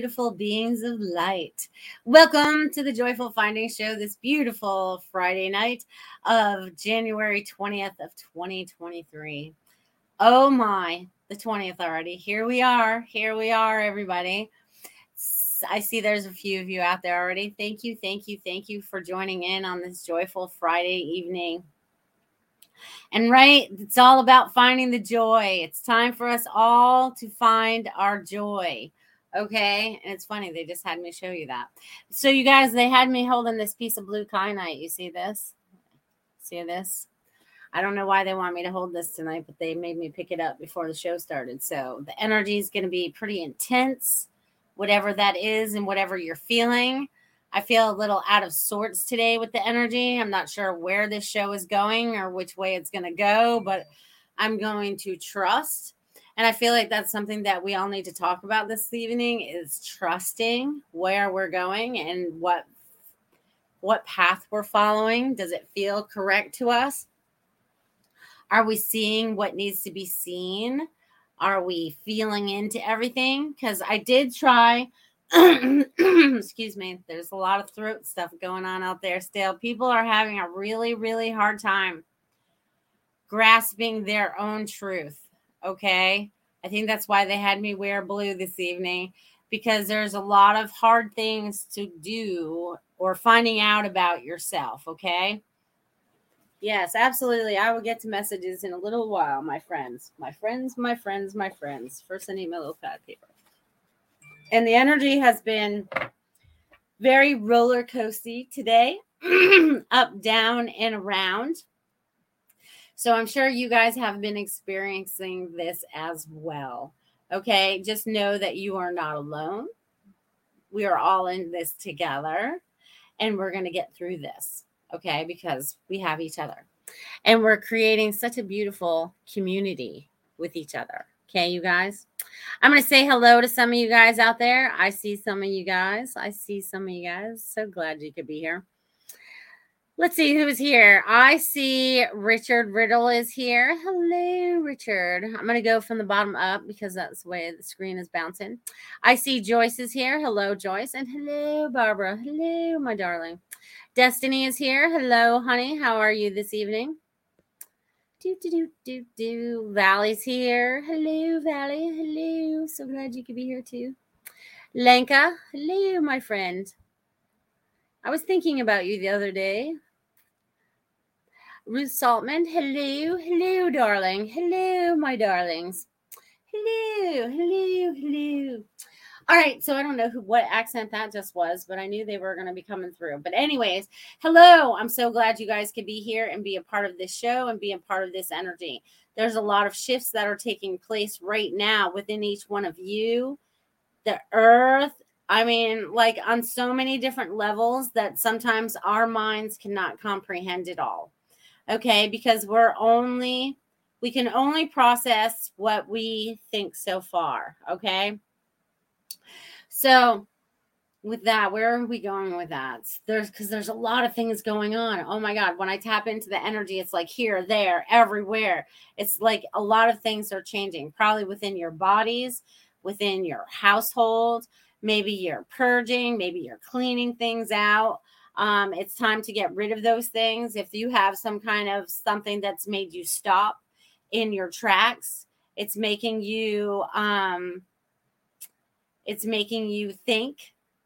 Beautiful beings of light. Welcome to the Joyful Finding Show this beautiful Friday night of January 20th of 2023. Oh my, the 20th already. Here we are. Here we are, everybody. I see there's a few of you out there already. Thank you, thank you, thank you for joining in on this joyful Friday evening. And right, it's all about finding the joy. It's time for us all to find our joy. Okay. And it's funny, they just had me show you that. So, you guys, they had me holding this piece of blue kyanite. You see this? See this? I don't know why they want me to hold this tonight, but they made me pick it up before the show started. So, the energy is going to be pretty intense, whatever that is, and whatever you're feeling. I feel a little out of sorts today with the energy. I'm not sure where this show is going or which way it's going to go, but I'm going to trust. And I feel like that's something that we all need to talk about this evening is trusting where we're going and what what path we're following. Does it feel correct to us? Are we seeing what needs to be seen? Are we feeling into everything? Because I did try excuse me, there's a lot of throat stuff going on out there still. People are having a really, really hard time grasping their own truth. Okay. I think that's why they had me wear blue this evening because there's a lot of hard things to do or finding out about yourself. Okay. Yes, absolutely. I will get to messages in a little while, my friends. My friends, my friends, my friends. First, I need my little pad paper and the energy has been very roller coasty today, up, down, and around. So I'm sure you guys have been experiencing this as well. Okay, just know that you are not alone. We are all in this together, and we're going to get through this. Okay, because we have each other, and we're creating such a beautiful community with each other. Okay, you guys. I'm going to say hello to some of you guys out there. I see some of you guys. I see some of you guys. So glad you could be here. Let's see who's here. I see Richard Riddle is here. Hello, Richard. I'm going to go from the bottom up because that's the way the screen is bouncing. I see Joyce is here. Hello, Joyce. And hello, Barbara. Hello, my darling. Destiny is here. Hello, honey. How are you this evening? Do, do, do, do, do. Valley's here. Hello, Valley. Hello. So glad you could be here too. Lenka. Hello, my friend. I was thinking about you the other day. Ruth Saltman. Hello. Hello, darling. Hello, my darlings. Hello. Hello. Hello. All right, so I don't know who what accent that just was, but I knew they were going to be coming through. But anyways, hello. I'm so glad you guys could be here and be a part of this show and be a part of this energy. There's a lot of shifts that are taking place right now within each one of you. The earth, I mean, like on so many different levels that sometimes our minds cannot comprehend it all. Okay, because we're only we can only process what we think so far, okay? So with that, where are we going with that? There's because there's a lot of things going on. Oh my God. When I tap into the energy, it's like here, there, everywhere. It's like a lot of things are changing, probably within your bodies, within your household. Maybe you're purging, maybe you're cleaning things out. Um, it's time to get rid of those things. If you have some kind of something that's made you stop in your tracks, it's making you um it's making you think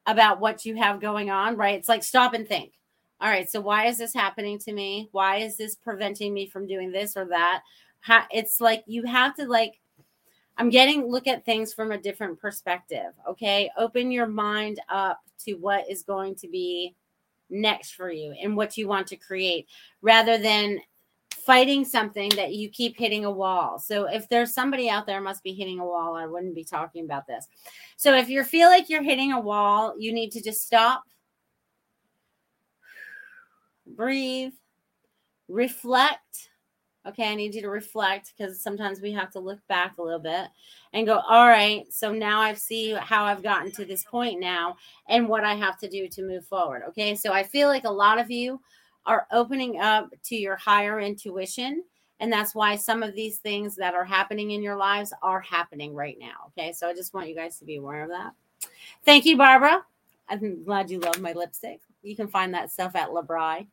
about what you have going on, right? It's like stop and think. All right, so why is this happening to me? Why is this preventing me from doing this or that? How, it's like you have to like I'm getting look at things from a different perspective, okay? Open your mind up to what is going to be next for you and what you want to create rather than fighting something that you keep hitting a wall. So if there's somebody out there must be hitting a wall, I wouldn't be talking about this. So if you feel like you're hitting a wall, you need to just stop, breathe, reflect. Okay, I need you to reflect because sometimes we have to look back a little bit and go, all right, so now I see how I've gotten to this point now and what I have to do to move forward. Okay, so I feel like a lot of you are opening up to your higher intuition And that's why some of these things that are happening in your lives are happening right now. Okay. So I just want you guys to be aware of that. Thank you, Barbara. I'm glad you love my lipstick. You can find that stuff at Labri.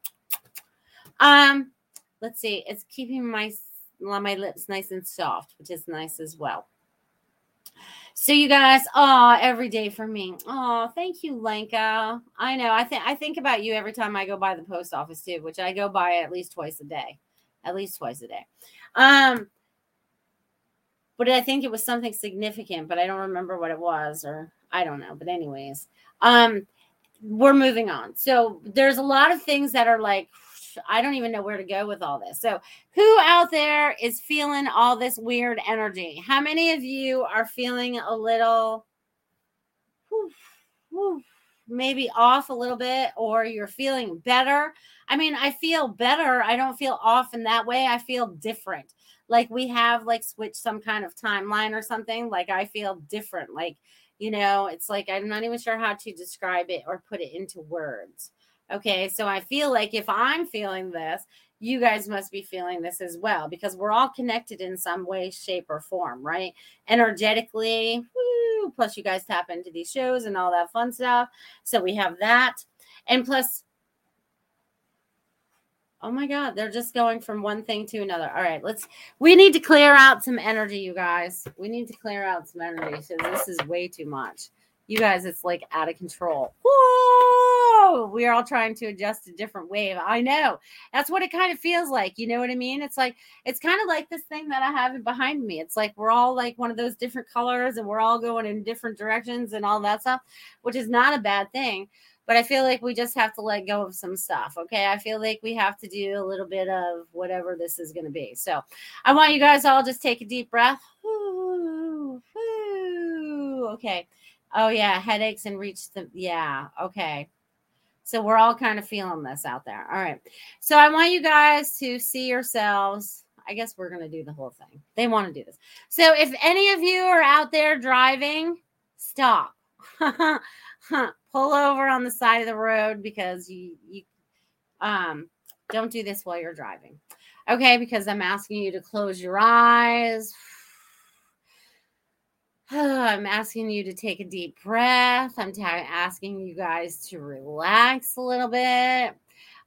Um, let's see. It's keeping my my lips nice and soft, which is nice as well. So you guys, oh, every day for me. Oh, thank you, Lenka. I know. I think I think about you every time I go by the post office too, which I go by at least twice a day. At least twice a day. Um, but I think it was something significant, but I don't remember what it was, or I don't know. But anyways, um, we're moving on. So there's a lot of things that are like I don't even know where to go with all this. So, who out there is feeling all this weird energy? How many of you are feeling a little whew, whew, maybe off a little bit, or you're feeling better? I mean, I feel better. I don't feel off in that way. I feel different. Like we have like switched some kind of timeline or something. Like I feel different. Like, you know, it's like I'm not even sure how to describe it or put it into words. Okay, so I feel like if I'm feeling this, you guys must be feeling this as well because we're all connected in some way, shape, or form, right? Energetically, woo, plus you guys tap into these shows and all that fun stuff. So we have that. And plus, oh my God, they're just going from one thing to another. All right, let's, we need to clear out some energy, you guys. We need to clear out some energy. So this is way too much. You guys, it's like out of control. Whoa! We're all trying to adjust a different wave. I know. That's what it kind of feels like. You know what I mean? It's like, it's kind of like this thing that I have behind me. It's like we're all like one of those different colors and we're all going in different directions and all that stuff, which is not a bad thing but I feel like we just have to let go of some stuff. Okay. I feel like we have to do a little bit of whatever this is going to be. So I want you guys all just take a deep breath. Ooh, ooh, okay. Oh yeah, headaches and reach the yeah, okay. So we're all kind of feeling this out there. All right. So I want you guys to see yourselves. I guess we're going to do the whole thing. They want to do this. So if any of you are out there driving, stop. Pull over on the side of the road because you you um don't do this while you're driving. Okay, because I'm asking you to close your eyes I'm asking you to take a deep breath. I'm asking you guys to relax a little bit.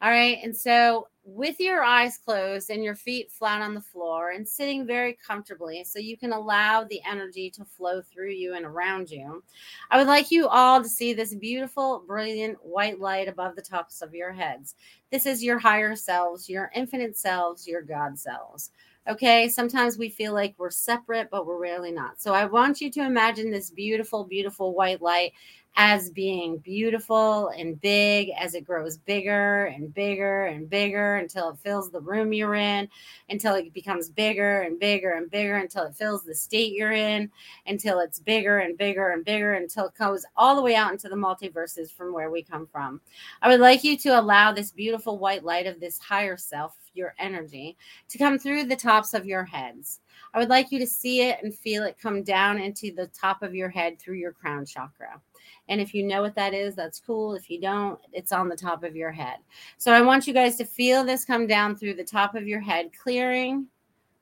All right. And so, with your eyes closed and your feet flat on the floor and sitting very comfortably so you can allow the energy to flow through you and around you, I would like you all to see this beautiful, brilliant white light above the tops of your heads. This is your higher selves, your infinite selves, your God selves. Okay. Sometimes we feel like we're separate, but we're really not. So I want you to imagine this beautiful, beautiful white light as being beautiful and big as it grows bigger and bigger and bigger until it fills the room you're in, until it becomes bigger and bigger and bigger until it fills the state you're in, until it's bigger and bigger and bigger until it goes all the way out into the multiverses from where we come from. I would like you to allow this beautiful white light of this higher self, your energy, to come through the tops of your heads. I would like you to see it and feel it come down into the top of your head through your crown chakra. And if you know what that is, that's cool. If you don't, it's on the top of your head. So I want you guys to feel this come down through the top of your head, clearing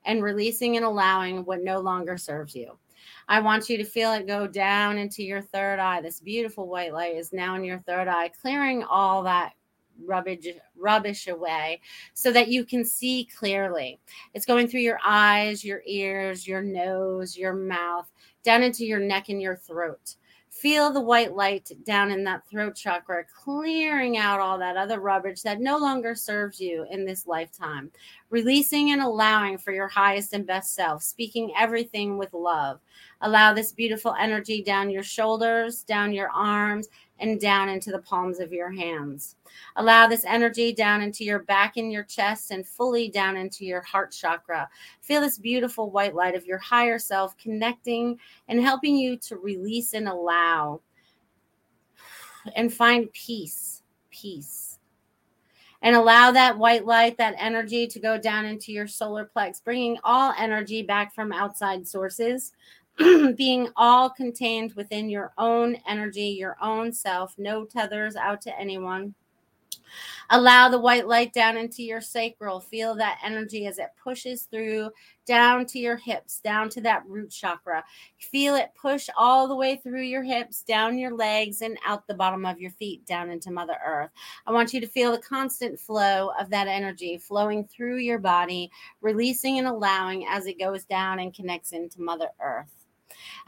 and releasing and allowing what no longer serves you. I want you to feel it go down into your third eye. This beautiful white light is now in your third eye, clearing all that rubbish rubbish away so that you can see clearly. It's going through your eyes, your ears, your nose, your mouth, down into your neck and your throat. Feel the white light down in that throat chakra, clearing out all that other rubbish that no longer serves you in this lifetime. Releasing and allowing for your highest and best self, speaking everything with love. Allow this beautiful energy down your shoulders, down your arms, and down into the palms of your hands. Allow this energy down into your back and your chest and fully down into your heart chakra. Feel this beautiful white light of your higher self connecting and helping you to release and allow and find peace. Peace. And allow that white light, that energy to go down into your solar plex, bringing all energy back from outside sources being all contained within your own energy, your own self, no tethers out to anyone. Allow the white light down into your sacral. Feel that energy as it pushes through down to your hips, down to that root chakra. Feel it push all the way through your hips, down your legs, and out the bottom of your feet, down into Mother Earth. I want you to feel the constant flow of that energy flowing through your body, releasing and allowing as it goes down and connects into Mother Earth.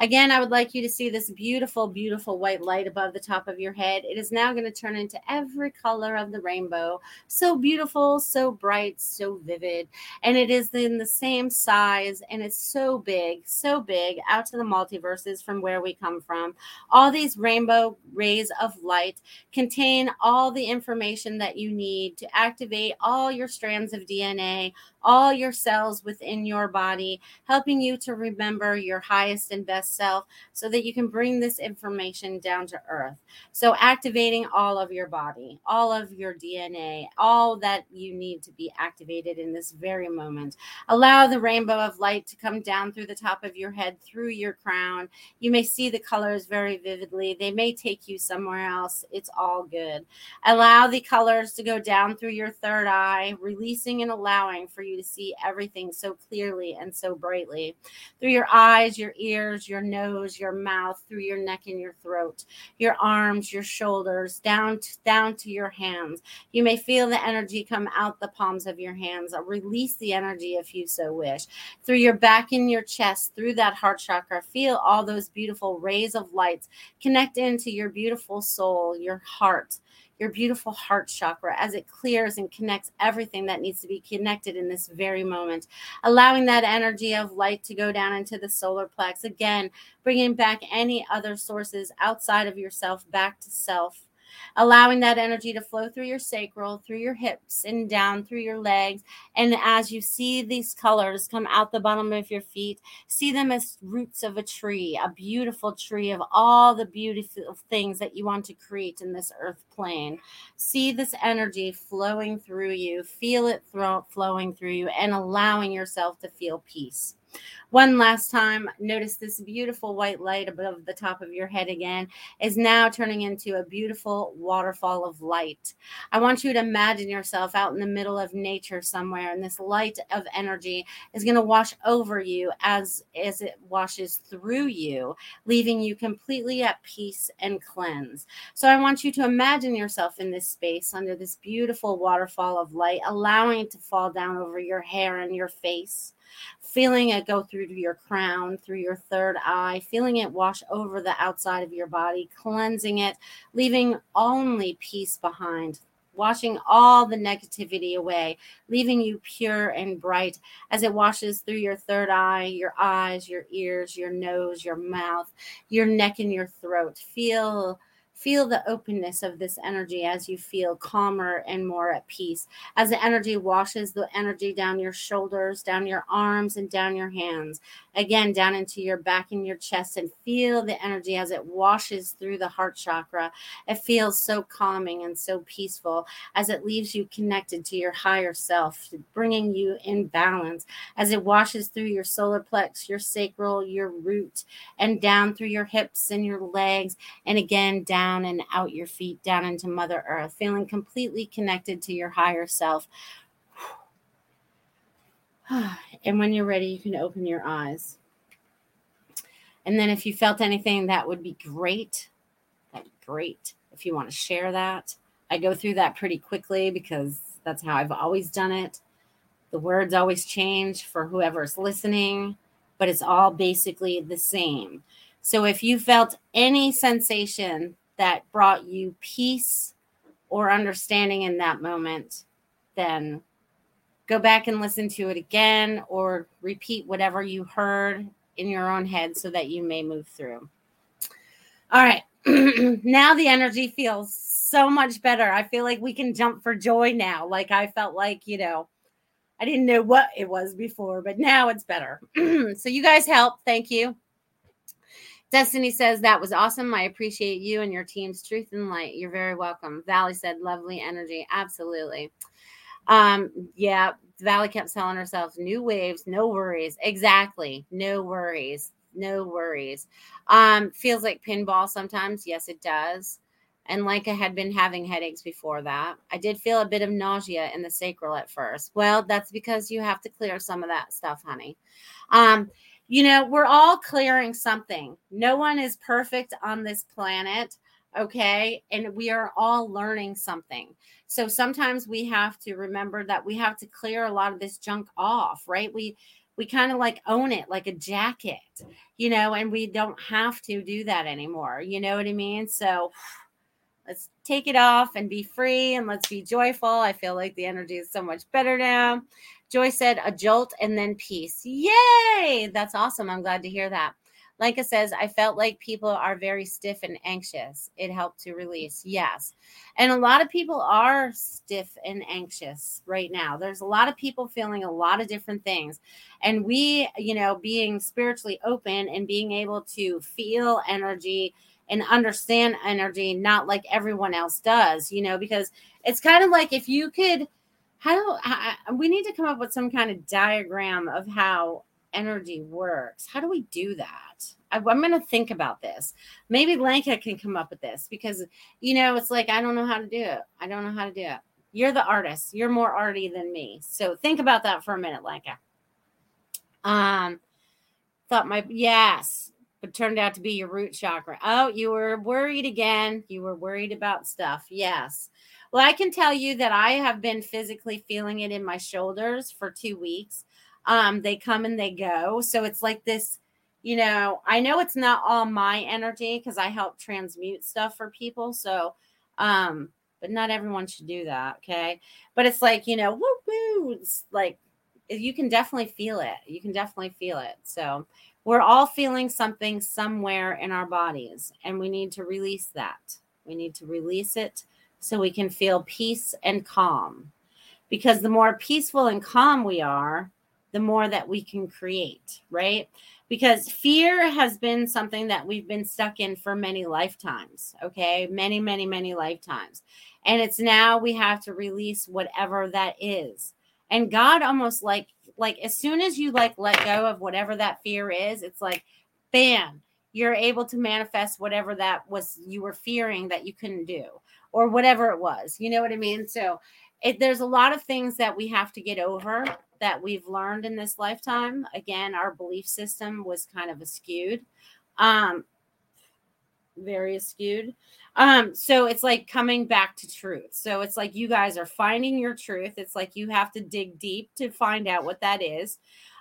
Again, I would like you to see this beautiful, beautiful white light above the top of your head. It is now going to turn into every color of the rainbow. So beautiful, so bright, so vivid. And it is in the same size and it's so big, so big out to the multiverses from where we come from. All these rainbow rays of light contain all the information that you need to activate all your strands of DNA, all your cells within your body, helping you to remember your highest and best self so that you can bring this information down to earth. So, activating all of your body, all of your DNA, all that you need to be activated in this very moment. Allow the rainbow of light to come down through the top of your head, through your crown. You may see the colors very vividly, they may take you somewhere else. It's all good. Allow the colors to go down through your third eye, releasing and allowing for you you to see everything so clearly and so brightly through your eyes, your ears, your nose, your mouth, through your neck and your throat, your arms, your shoulders, down to, down to your hands. You may feel the energy come out the palms of your hands. Release the energy if you so wish. Through your back and your chest, through that heart chakra, feel all those beautiful rays of lights connect into your beautiful soul, your heart your beautiful heart chakra as it clears and connects everything that needs to be connected in this very moment, allowing that energy of light to go down into the solar plex. Again, bringing back any other sources outside of yourself back to self allowing that energy to flow through your sacral, through your hips, and down through your legs. And as you see these colors come out the bottom of your feet, see them as roots of a tree, a beautiful tree of all the beautiful things that you want to create in this earth plane. See this energy flowing through you, feel it flowing through you, and allowing yourself to feel peace. One last time, notice this beautiful white light above the top of your head again is now turning into a beautiful waterfall of light. I want you to imagine yourself out in the middle of nature somewhere, and this light of energy is going to wash over you as, as it washes through you, leaving you completely at peace and cleanse. So I want you to imagine yourself in this space under this beautiful waterfall of light, allowing it to fall down over your hair and your face feeling it go through to your crown, through your third eye, feeling it wash over the outside of your body, cleansing it, leaving only peace behind, washing all the negativity away, leaving you pure and bright as it washes through your third eye, your eyes, your ears, your nose, your mouth, your neck, and your throat. Feel Feel the openness of this energy as you feel calmer and more at peace. As the energy washes the energy down your shoulders, down your arms, and down your hands. Again, down into your back and your chest, and feel the energy as it washes through the heart chakra. It feels so calming and so peaceful as it leaves you connected to your higher self, bringing you in balance as it washes through your solar plex, your sacral, your root, and down through your hips and your legs, and again down down and out your feet down into Mother Earth, feeling completely connected to your higher self. And when you're ready, you can open your eyes. And then if you felt anything, that would be great. That'd be great if you want to share that. I go through that pretty quickly because that's how I've always done it. The words always change for whoever's listening, but it's all basically the same. So if you felt any sensation that brought you peace or understanding in that moment, then go back and listen to it again or repeat whatever you heard in your own head so that you may move through. All right. now the energy feels so much better. I feel like we can jump for joy now. Like I felt like, you know, I didn't know what it was before, but now it's better. so you guys help. Thank you. Destiny says that was awesome. I appreciate you and your team's truth and light. You're very welcome. Valley said lovely energy. Absolutely. Um, yeah, Valley kept telling herself new waves, no worries. Exactly. No worries. No worries. Um, feels like pinball sometimes. Yes, it does. And like I had been having headaches before that. I did feel a bit of nausea in the sacral at first. Well, that's because you have to clear some of that stuff, honey. Um, you know, we're all clearing something. No one is perfect on this planet. Okay. And we are all learning something. So sometimes we have to remember that we have to clear a lot of this junk off, right? We, we kind of like own it like a jacket, you know, and we don't have to do that anymore. You know what I mean? So let's take it off and be free and let's be joyful. I feel like the energy is so much better now. Joy said a jolt and then peace. Yay! That's awesome. I'm glad to hear that. Leica says, I felt like people are very stiff and anxious. It helped to release. Yes. And a lot of people are stiff and anxious right now. There's a lot of people feeling a lot of different things. And we, you know, being spiritually open and being able to feel energy and understand energy, not like everyone else does, you know, because it's kind of like if you could, how, how we need to come up with some kind of diagram of how energy works. How do we do that? I, am going to think about this. Maybe Lanka can come up with this because, you know, it's like, I don't know how to do it. I don't know how to do it. You're the artist. You're more arty than me. So think about that for a minute, Lanka. Um, thought my, yes, but turned out to be your root chakra. Oh, you were worried again. You were worried about stuff. Yes. Well, I can tell you that I have been physically feeling it in my shoulders for two weeks. Um, they come and they go. So it's like this, you know, I know it's not all my energy because I help transmute stuff for people. So, um, but not everyone should do that. Okay. But it's like, you know, woo woo. It's like you can definitely feel it. You can definitely feel it. So we're all feeling something somewhere in our bodies, and we need to release that. We need to release it so we can feel peace and calm. Because the more peaceful and calm we are, the more that we can create, right? Because fear has been something that we've been stuck in for many lifetimes, okay? Many, many, many lifetimes. And it's now we have to release whatever that is. And God almost like like as soon as you like let go of whatever that fear is, it's like bam, you're able to manifest whatever that was you were fearing that you couldn't do or whatever it was. You know what I mean? So it, there's a lot of things that we have to get over that we've learned in this lifetime. Again, our belief system was kind of skewed, um, very skewed. Um, so it's like coming back to truth. So it's like you guys are finding your truth. It's like you have to dig deep to find out what that is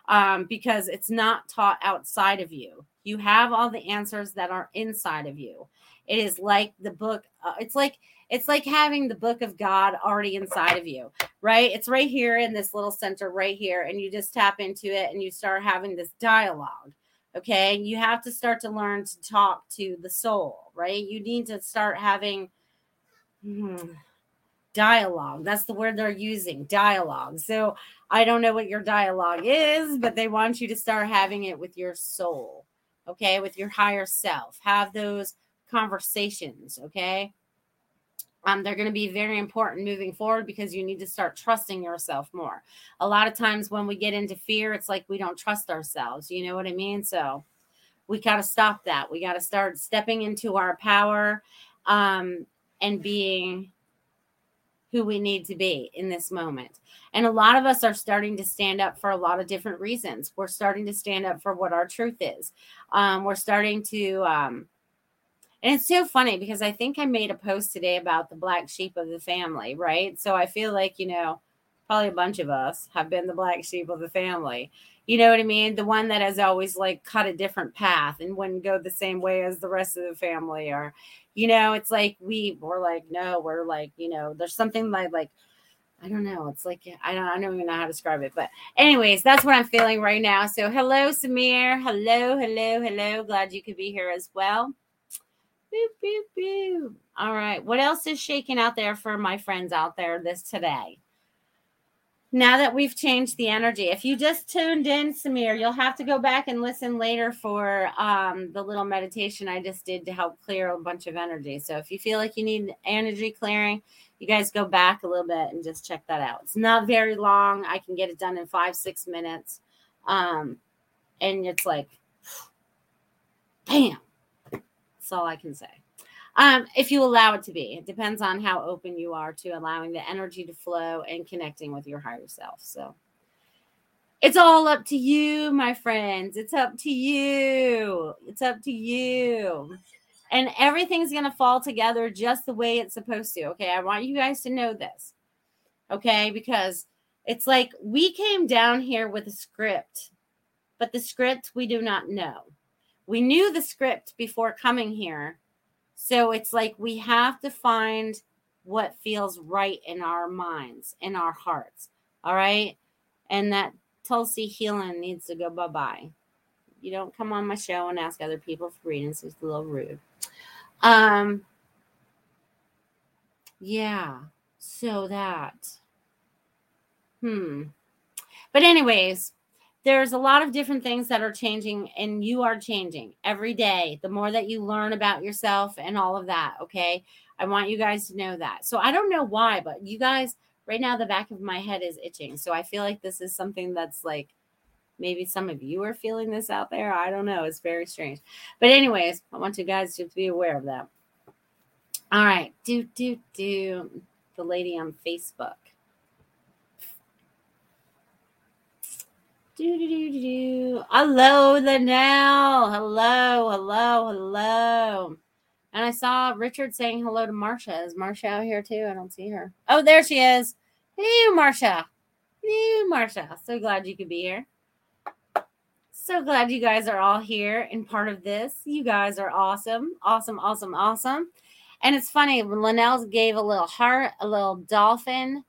um, because it's not taught outside of you. You have all the answers that are inside of you. It is like the book, uh, it's like it's like having the book of God already inside of you, right? It's right here in this little center right here and you just tap into it and you start having this dialogue Okay. You have to start to learn to talk to the soul, right? You need to start having hmm, dialogue. That's the word they're using dialogue. So I don't know what your dialogue is, but they want you to start having it with your soul, okay? With your higher self. Have those conversations, okay? Um, they're going to be very important moving forward because you need to start trusting yourself more. A lot of times when we get into fear, it's like we don't trust ourselves. You know what I mean? So we got to stop that. We got to start stepping into our power um, and being who we need to be in this moment. And a lot of us are starting to stand up for a lot of different reasons. We're starting to stand up for what our truth is. Um, we're starting to. And it's so funny because I think I made a post today about the black sheep of the family, right? So I feel like, you know, probably a bunch of us have been the black sheep of the family. You know what I mean? The one that has always like cut a different path and wouldn't go the same way as the rest of the family. Or, you know, it's like we were like, no, we're like, you know, there's something like like I don't know. It's like I don't I don't even know how to describe it. But anyways, that's what I'm feeling right now. So hello, Samir. Hello, hello, hello. Glad you could be here as well. Boop, boop, boop. All right. What else is shaking out there for my friends out there this today? Now that we've changed the energy, if you just tuned in, Samir, you'll have to go back and listen later for um, the little meditation I just did to help clear a bunch of energy. So if you feel like you need energy clearing, you guys go back a little bit and just check that out. It's not very long. I can get it done in five, six minutes. Um, and it's like, bam, all I can say. Um, if you allow it to be, it depends on how open you are to allowing the energy to flow and connecting with your higher self. So it's all up to you, my friends. It's up to you. It's up to you. And everything's going to fall together just the way it's supposed to. Okay. I want you guys to know this. Okay. Because it's like we came down here with a script, but the script we do not know. We knew the script before coming here so it's like we have to find what feels right in our minds, in our hearts. All right. And that Tulsi healing needs to go bye bye. You don't come on my show and ask other people for readings. It's a little rude. Um, yeah. So that. Hmm. But, anyways, there's a lot of different things that are changing and you are changing every day the more that you learn about yourself and all of that okay? I want you guys to know that. So i don't know why but you guys right now the back of my head is itching. So i feel like this is something that's like maybe some of you are feeling this out there. I don't know. It's very strange. But anyways i want you guys to be aware of that. All right. Do do do. The lady on facebook Do, do, do, do. Hello, now. Hello, hello, hello. And I saw Richard saying hello to Marcia. Is Marcia out here too? I don't see her. Oh, there she is. Hello, Marcia. Hello, Marcia. So glad you could be here. So glad you guys are all here and part of this. You guys are awesome. Awesome, awesome, awesome. And it's funny, Linnell gave a little heart, a little dolphin.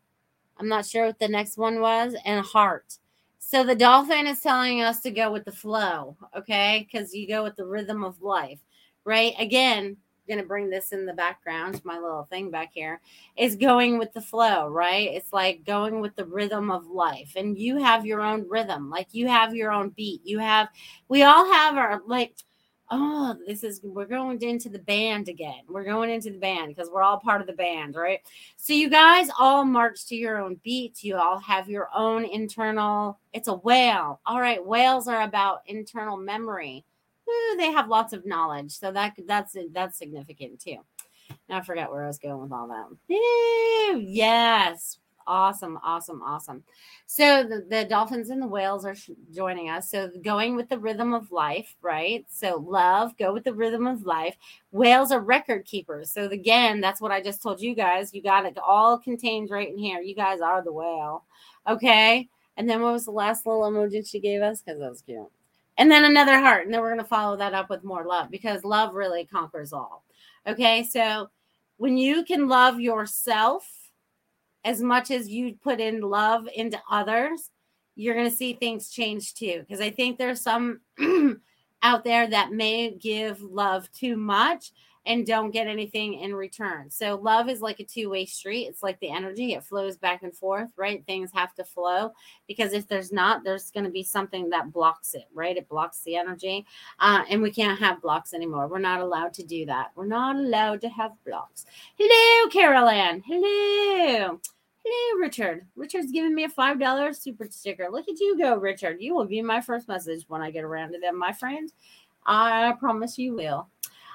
I'm not sure what the next one was, and a heart. So the dolphin is telling us to go with the flow, okay? Because you go with the rhythm of life, right? Again, going to bring this in the background, my little thing back here, is going with the flow, right? It's like going with the rhythm of life. And you have your own rhythm, like you have your own beat. You have, we all have our, like, oh, this is we're going into the band again. We're going into the band because we're all part of the band, right? So you guys all march to your own beats. You all have your own internal. It's a whale. All right, whales are about internal memory. Ooh, they have lots of knowledge, so that that's that's significant too. Now I forgot where I was going with all that. Ooh, yes, Awesome, awesome, awesome. So the, the dolphins and the whales are sh- joining us. So going with the rhythm of life, right? So love, go with the rhythm of life. Whales are record keepers. So again, that's what I just told you guys. You got it all contained right in here. You guys are the whale. Okay. And then what was the last little emoji she gave us? Because that was cute. And then another heart. And then we're going to follow that up with more love because love really conquers all. Okay. So when you can love yourself, as much as you put in love into others, you're going to see things change too. Because I think there's some out there that may give love too much and don't get anything in return. So love is like a two-way street. It's like the energy, it flows back and forth, right? Things have to flow because if there's not, there's going to be something that blocks it, right? It blocks the energy. Uh, and we can't have blocks anymore. We're not allowed to do that. We're not allowed to have blocks. Hello, Carol Ann. Hello. Hello, Richard. Richard's giving me a $5 super sticker. Look at you go, Richard. You will be my first message when I get around to them, my friend. I promise you will.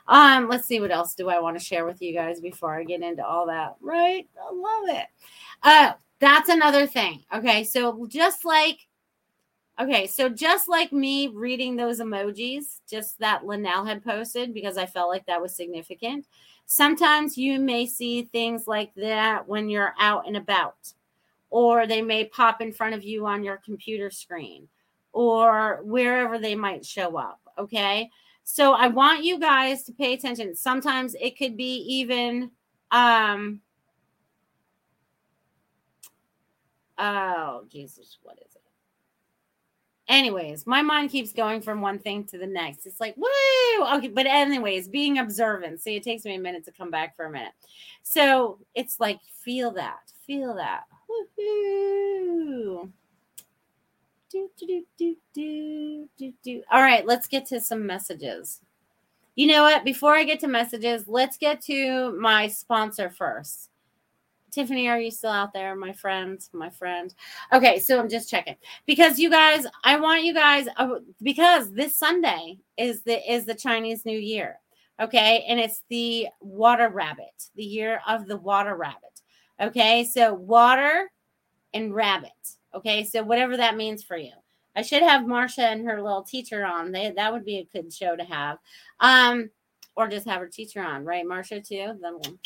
Um, let's see what else do I want to share with you guys before I get into all that. Right? I love it. Uh, that's another thing. Okay, so just like Okay, so just like me reading those emojis, just that Linnell had posted because I felt like that was significant. Sometimes you may see things like that when you're out and about, or they may pop in front of you on your computer screen, or wherever they might show up. Okay. So I want you guys to pay attention. Sometimes it could be even, um, oh, Jesus, what is it? anyways, my mind keeps going from one thing to the next. It's like, woo! Okay, but anyways, being observant. See, it takes me a minute to come back for a minute. So it's like, feel that, feel that. Woohoo! Do, do, do, do, do, do. All right, let's get to some messages. You know what? Before I get to messages, let's get to my sponsor first. Tiffany, are you still out there, my friend? My friend. Okay, so I'm just checking because you guys, I want you guys uh, because this Sunday is the is the Chinese New Year. Okay. And it's the water rabbit, the year of the water rabbit. Okay. So water and rabbit. Okay. So whatever that means for you. I should have Marcia and her little teacher on. They, that would be a good show to have. Um, or just have her teacher on, right? Marcia too. Then we'll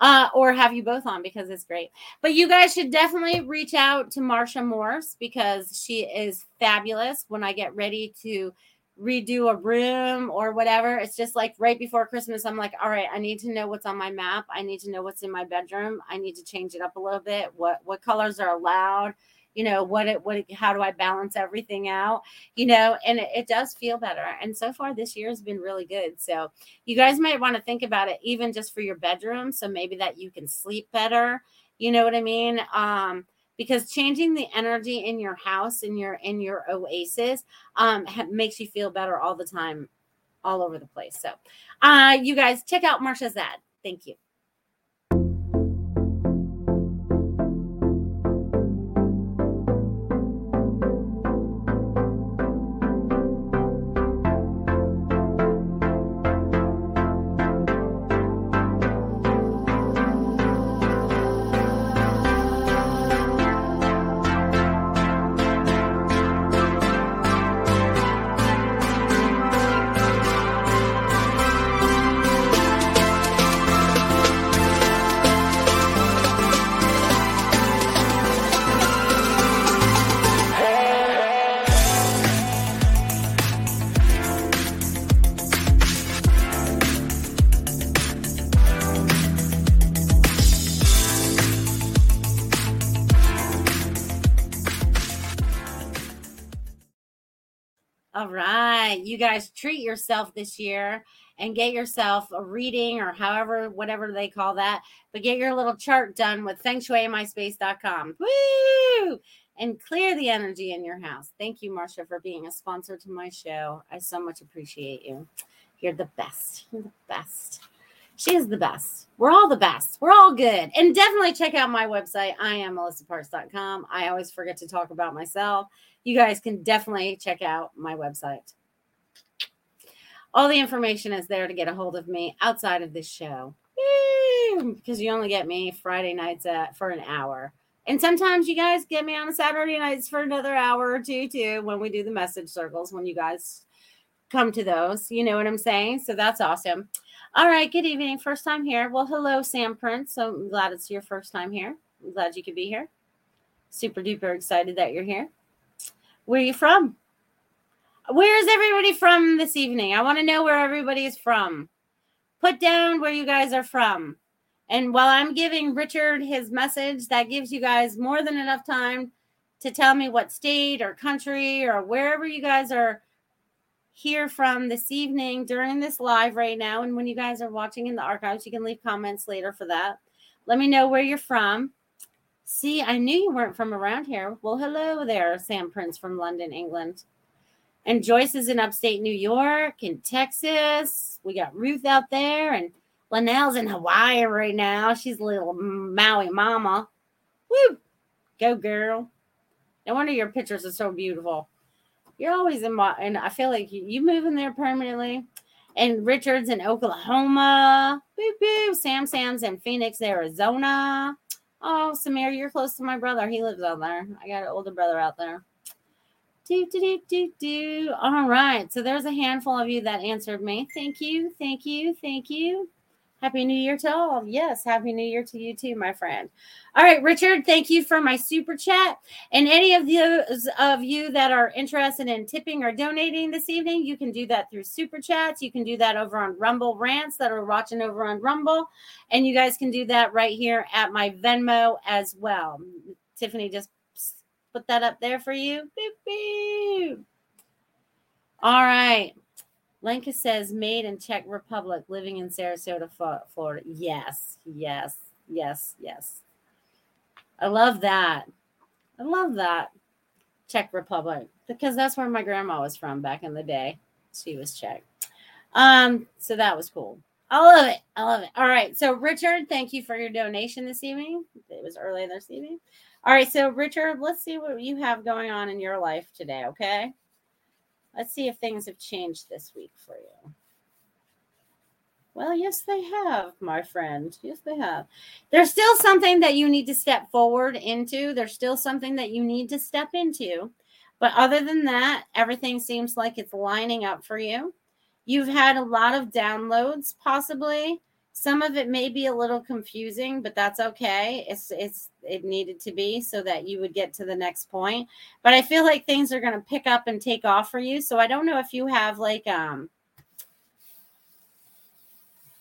uh, or have you both on because it's great. But you guys should definitely reach out to Marcia Morse because she is fabulous. When I get ready to redo a room or whatever, it's just like right before Christmas, I'm like, all right, I need to know what's on my map. I need to know what's in my bedroom. I need to change it up a little bit. What what colors are allowed? You know what it what how do i balance everything out you know and it, it, does feel better and so far this year has been really good so you guys might want to think about it even just for your bedroom so maybe that you can sleep better you know what i mean um because changing the energy in your house in your in your oasis um ha- makes you feel better all the time all over the place so uh you guys check out marcia's ad thank you You guys treat yourself this year and get yourself a reading or however, whatever they call that. But get your little chart done with feng shuimyspace.com. Woo! And clear the energy in your house. Thank you, Marcia, for being a sponsor to my show. I so much appreciate you. You're the best. You're the best. She is the best. We're all the best. We're all good. And definitely check out my website. I am melissaparks.com. I always forget to talk about myself you guys can definitely check out my website. All the information is there to get a hold of me outside of this show. Because you only get me Friday nights at, for an hour. And sometimes you guys get me on Saturday nights for another hour or two, too, when we do the message circles, when you guys come to those. You know what I'm saying? So that's awesome. All right. Good evening. First time here. Well, hello, Sam Prince. So I'm glad it's your first time here. I'm glad you could be here. Super duper excited that you're here. Where are you from? Where is everybody from this evening? I want to know where everybody is from. Put down where you guys are from. And while I'm giving Richard his message, that gives you guys more than enough time to tell me what state or country or wherever you guys are here from this evening during this live right now. And when you guys are watching in the archives, you can leave comments later for that. Let me know where you're from. See, I knew you weren't from around here. Well, hello there, Sam Prince from London, England. And Joyce is in upstate New York and Texas. We got Ruth out there, and Linnell's in Hawaii right now. She's a little Maui mama. Woo! Go, girl. No wonder your pictures are so beautiful. You're always in my, and I feel like you, you moving there permanently. And Richard's in Oklahoma. Boo boo. Sam Sam's in Phoenix, Arizona. Oh, Samir, you're close to my brother. He lives out there. I got an older brother out there. Do, do, do, do, do. All right. So there's a handful of you that answered me. Thank you. Thank you. Thank you. Happy New Year to all. Yes, Happy New Year to you too, my friend. All right, Richard, thank you for my super chat. And any of those of you that are interested in tipping or donating this evening, you can do that through super chats. You can do that over on Rumble Rants that are watching over on Rumble. And you guys can do that right here at my Venmo as well. Tiffany just put that up there for you. Beep, beep. All right. Lenka says, made in Czech Republic, living in Sarasota, Florida. Yes, yes, yes, yes. I love that. I love that. Czech Republic, because that's where my grandma was from back in the day. She was Czech. Um, so that was cool. I love it. I love it. All right. So, Richard, thank you for your donation this evening. It was early this evening. All right. So, Richard, let's see what you have going on in your life today. Okay. Let's see if things have changed this week for you. Well, yes, they have, my friend. Yes, they have. There's still something that you need to step forward into. There's still something that you need to step into. But other than that, everything seems like it's lining up for you. You've had a lot of downloads, possibly. Some of it may be a little confusing, but that's okay. It's it's it needed to be so that you would get to the next point. But I feel like things are going to pick up and take off for you. So I don't know if you have like um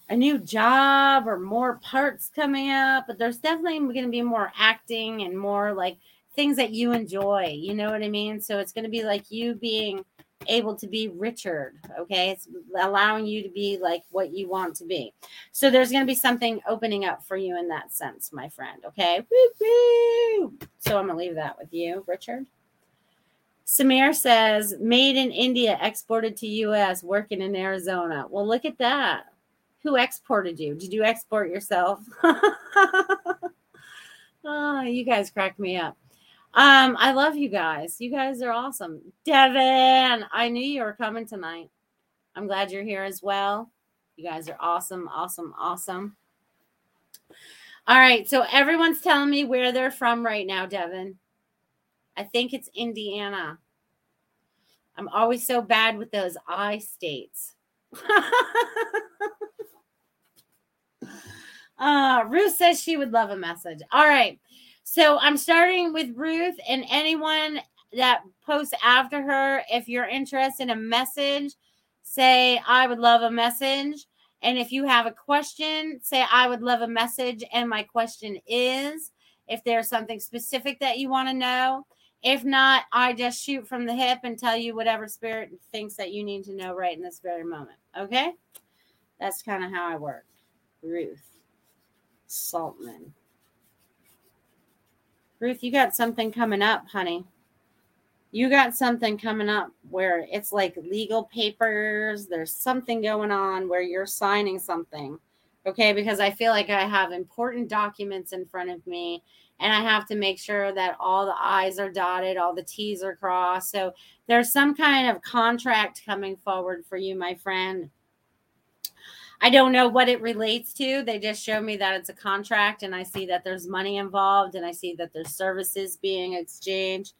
a new job or more parts coming up, but there's definitely going to be more acting and more like things that you enjoy. You know what I mean? So it's going to be like you being able to be Richard. Okay. It's allowing you to be like what you want to be. So there's going to be something opening up for you in that sense, my friend. Okay. Woo-hoo! So I'm going to leave that with you, Richard. Samir says, made in India, exported to US, working in Arizona. Well, look at that. Who exported you? Did you export yourself? oh, you guys crack me up. Um, I love you guys. You guys are awesome. Devin, I knew you were coming tonight. I'm glad you're here as well. You guys are awesome, awesome, awesome. All right, so everyone's telling me where they're from right now, Devin. I think it's Indiana. I'm always so bad with those I states. uh, Ruth says she would love a message. All right. So I'm starting with Ruth and anyone that posts after her. If you're interested in a message, say, I would love a message. And if you have a question, say, I would love a message. And my question is if there's something specific that you want to know. If not, I just shoot from the hip and tell you whatever spirit thinks that you need to know right in this very moment. Okay? That's kind of how I work. Ruth Saltman. Ruth, you got something coming up, honey. You got something coming up where it's like legal papers. There's something going on where you're signing something. Okay. Because I feel like I have important documents in front of me and I have to make sure that all the I's are dotted, all the T's are crossed. So there's some kind of contract coming forward for you, my friend. I don't know what it relates to. They just show me that it's a contract and I see that there's money involved and I see that there's services being exchanged.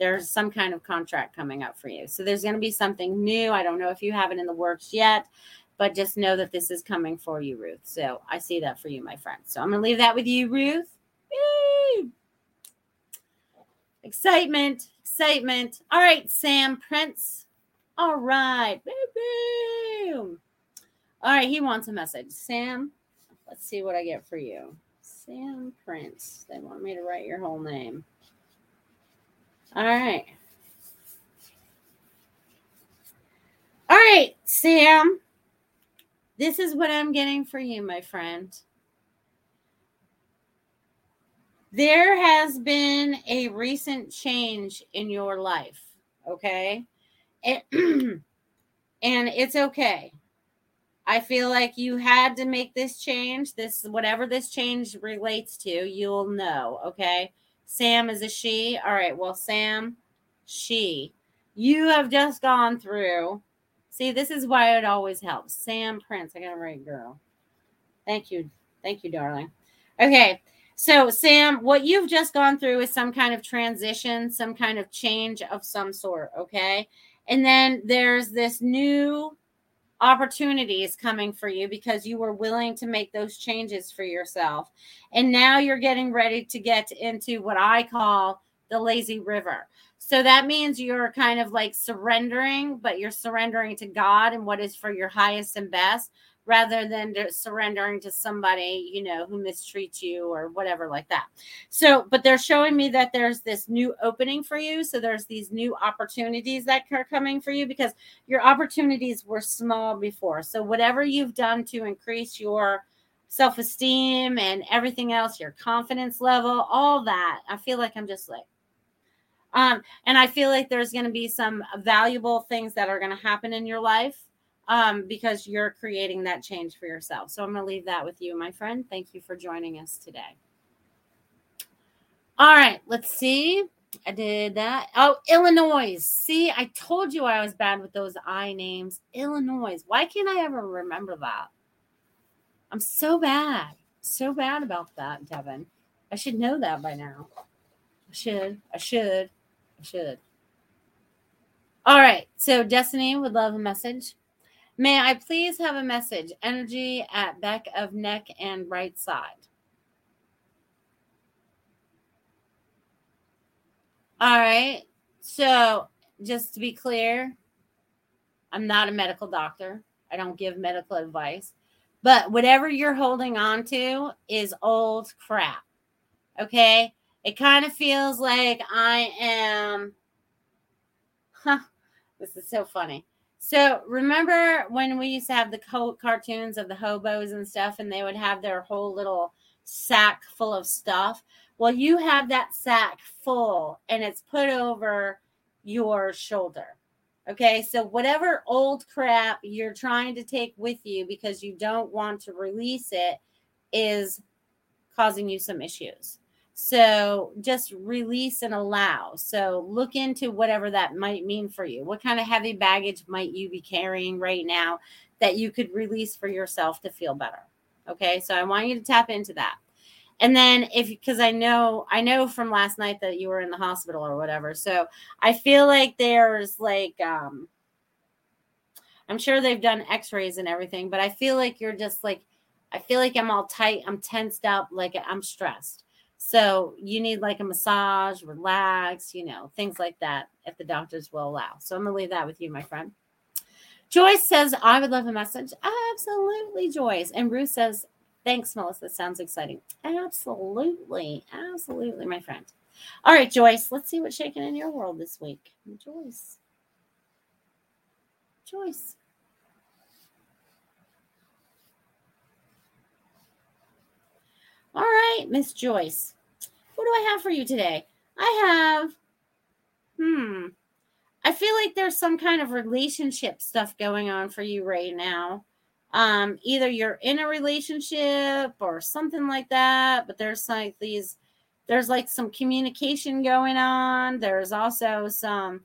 There's some kind of contract coming up for you. So there's going to be something new. I don't know if you have it in the works yet, but just know that this is coming for you, Ruth. So I see that for you, my friend. So I'm going to leave that with you, Ruth. Yay! Excitement, excitement. All right, Sam Prince. All right. Boom, boom. All right, he wants a message. Sam, let's see what I get for you. Sam Prince. They want me to write your whole name. All right. All right, Sam. This is what I'm getting for you, my friend. There has been a recent change in your life, okay? and it's okay. I feel like you had to make this change. This, whatever this change relates to, you'll know. Okay. Sam is a she. All right. Well, Sam, she, you have just gone through. See, this is why it always helps. Sam Prince. I got to write girl. Thank you. Thank you, darling. Okay. So, Sam, what you've just gone through is some kind of transition, some kind of change of some sort. Okay. And then there's this new opportunities coming for you because you were willing to make those changes for yourself. And now you're getting ready to get into what I call the lazy river. So that means you're kind of like surrendering, but you're surrendering to God and what is for your highest and best rather than surrendering to somebody, you know, who mistreats you or whatever like that. So, but they're showing me that there's this new opening for you. So there's these new opportunities that are coming for you because your opportunities were small before. So whatever you've done to increase your self esteem and everything else, your confidence level, all that, I feel like I'm just like, um, and I feel like there's going to be some valuable things that are going to happen in your life um, because you're creating that change for yourself. So I'm going to leave that with you, my friend. Thank you for joining us today. All right, let's see. I did that. Oh, Illinois. See, I told you I was bad with those I names. Illinois. Why can't I ever remember that? I'm so bad. So bad about that, Devin. I should know that by now. I should. I should. I should. All right. So Destiny would love a message. May I please have a message? Energy at back of neck and right side. All right. So just to be clear, I'm not a medical doctor. I don't give medical advice. But whatever you're holding on to is old crap. Okay? It kind of feels like I am huh, this is so funny. So remember when we used to have the co- cartoons of the hobos and stuff and they would have their whole little sack full of stuff? Well, you have that sack full and it's put over your shoulder. Okay, so whatever old crap you're trying to take with you because you don't want to release it is causing you some issues. So just release and allow. So look into whatever that might mean for you. What kind of heavy baggage might you be carrying right now that you could release for yourself to feel better? Okay, so I want you to tap into that. And then if because I know I know from last night that you were in the hospital or whatever. So I feel like there's like um I'm sure they've done x-rays and everything, but I feel like you're just like I feel like I'm all tight, I'm tensed up, like I'm stressed. So you need like a massage, relax, you know, things like that if the doctors will allow. So I'm gonna leave that with you, my friend. Joyce says, I would love a message. Absolutely, Joyce. And Ruth says, Thanks, Melissa. That Sounds exciting. Absolutely. Absolutely, my friend. All right, Joyce, let's see what's shaking in your world this week. Joyce. Joyce. All right, Miss Joyce. What do I have for you today? I have, hmm, I feel like there's some kind of relationship stuff going on for you right now um either you're in a relationship or something like that but there's like these there's like some communication going on there's also some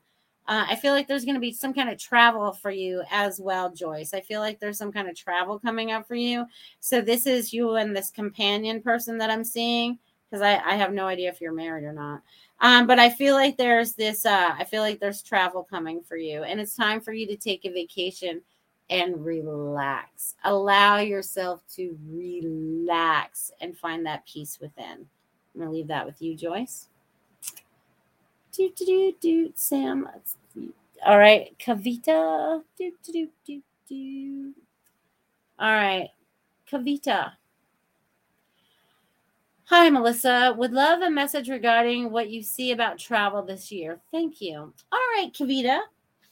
uh, i feel like there's going to be some kind of travel for you as well joyce i feel like there's some kind of travel coming up for you so this is you and this companion person that i'm seeing because I, I have no idea if you're married or not um, but i feel like there's this uh, i feel like there's travel coming for you and it's time for you to take a vacation and relax. Allow yourself to relax and find that peace within. I'm going to leave that with you, Joyce. Do, do, do, do, Sam. All right, Kavita. Do, do, do, do, do. All right, Kavita. Hi, Melissa. Would love a message regarding what you see about travel this year. Thank you. All right, Kavita.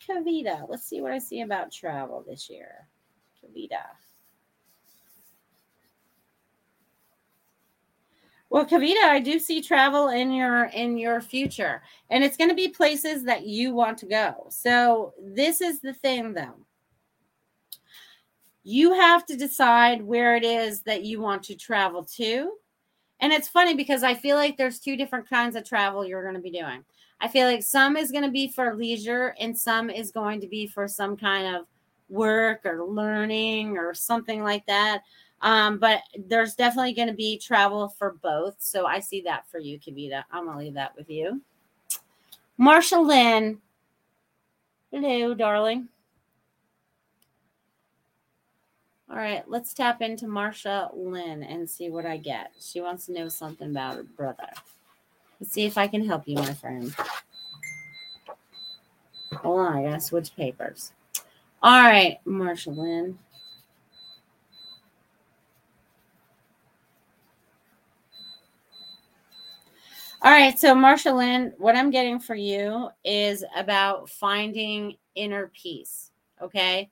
Kavita. Let's see what I see about travel this year. Kavita. Well, Kavita, I do see travel in your in your future, and it's going to be places that you want to go. So this is the thing, though. You have to decide where it is that you want to travel to. And it's funny because I feel like there's two different kinds of travel you're going to be doing. I feel like some is going to be for leisure and some is going to be for some kind of work or learning or something like that. Um, but there's definitely going to be travel for both. So I see that for you, Kavita. I'm going to leave that with you. Marsha Lynn. Hello, darling. All right, let's tap into Marsha Lynn and see what I get. She wants to know something about her brother. Let's see if I can help you, my friend. Hold on, I gotta switch papers. All right, Marsha Lynn. All right, so Marshall Lynn, what I'm getting for you is about finding inner peace. Okay.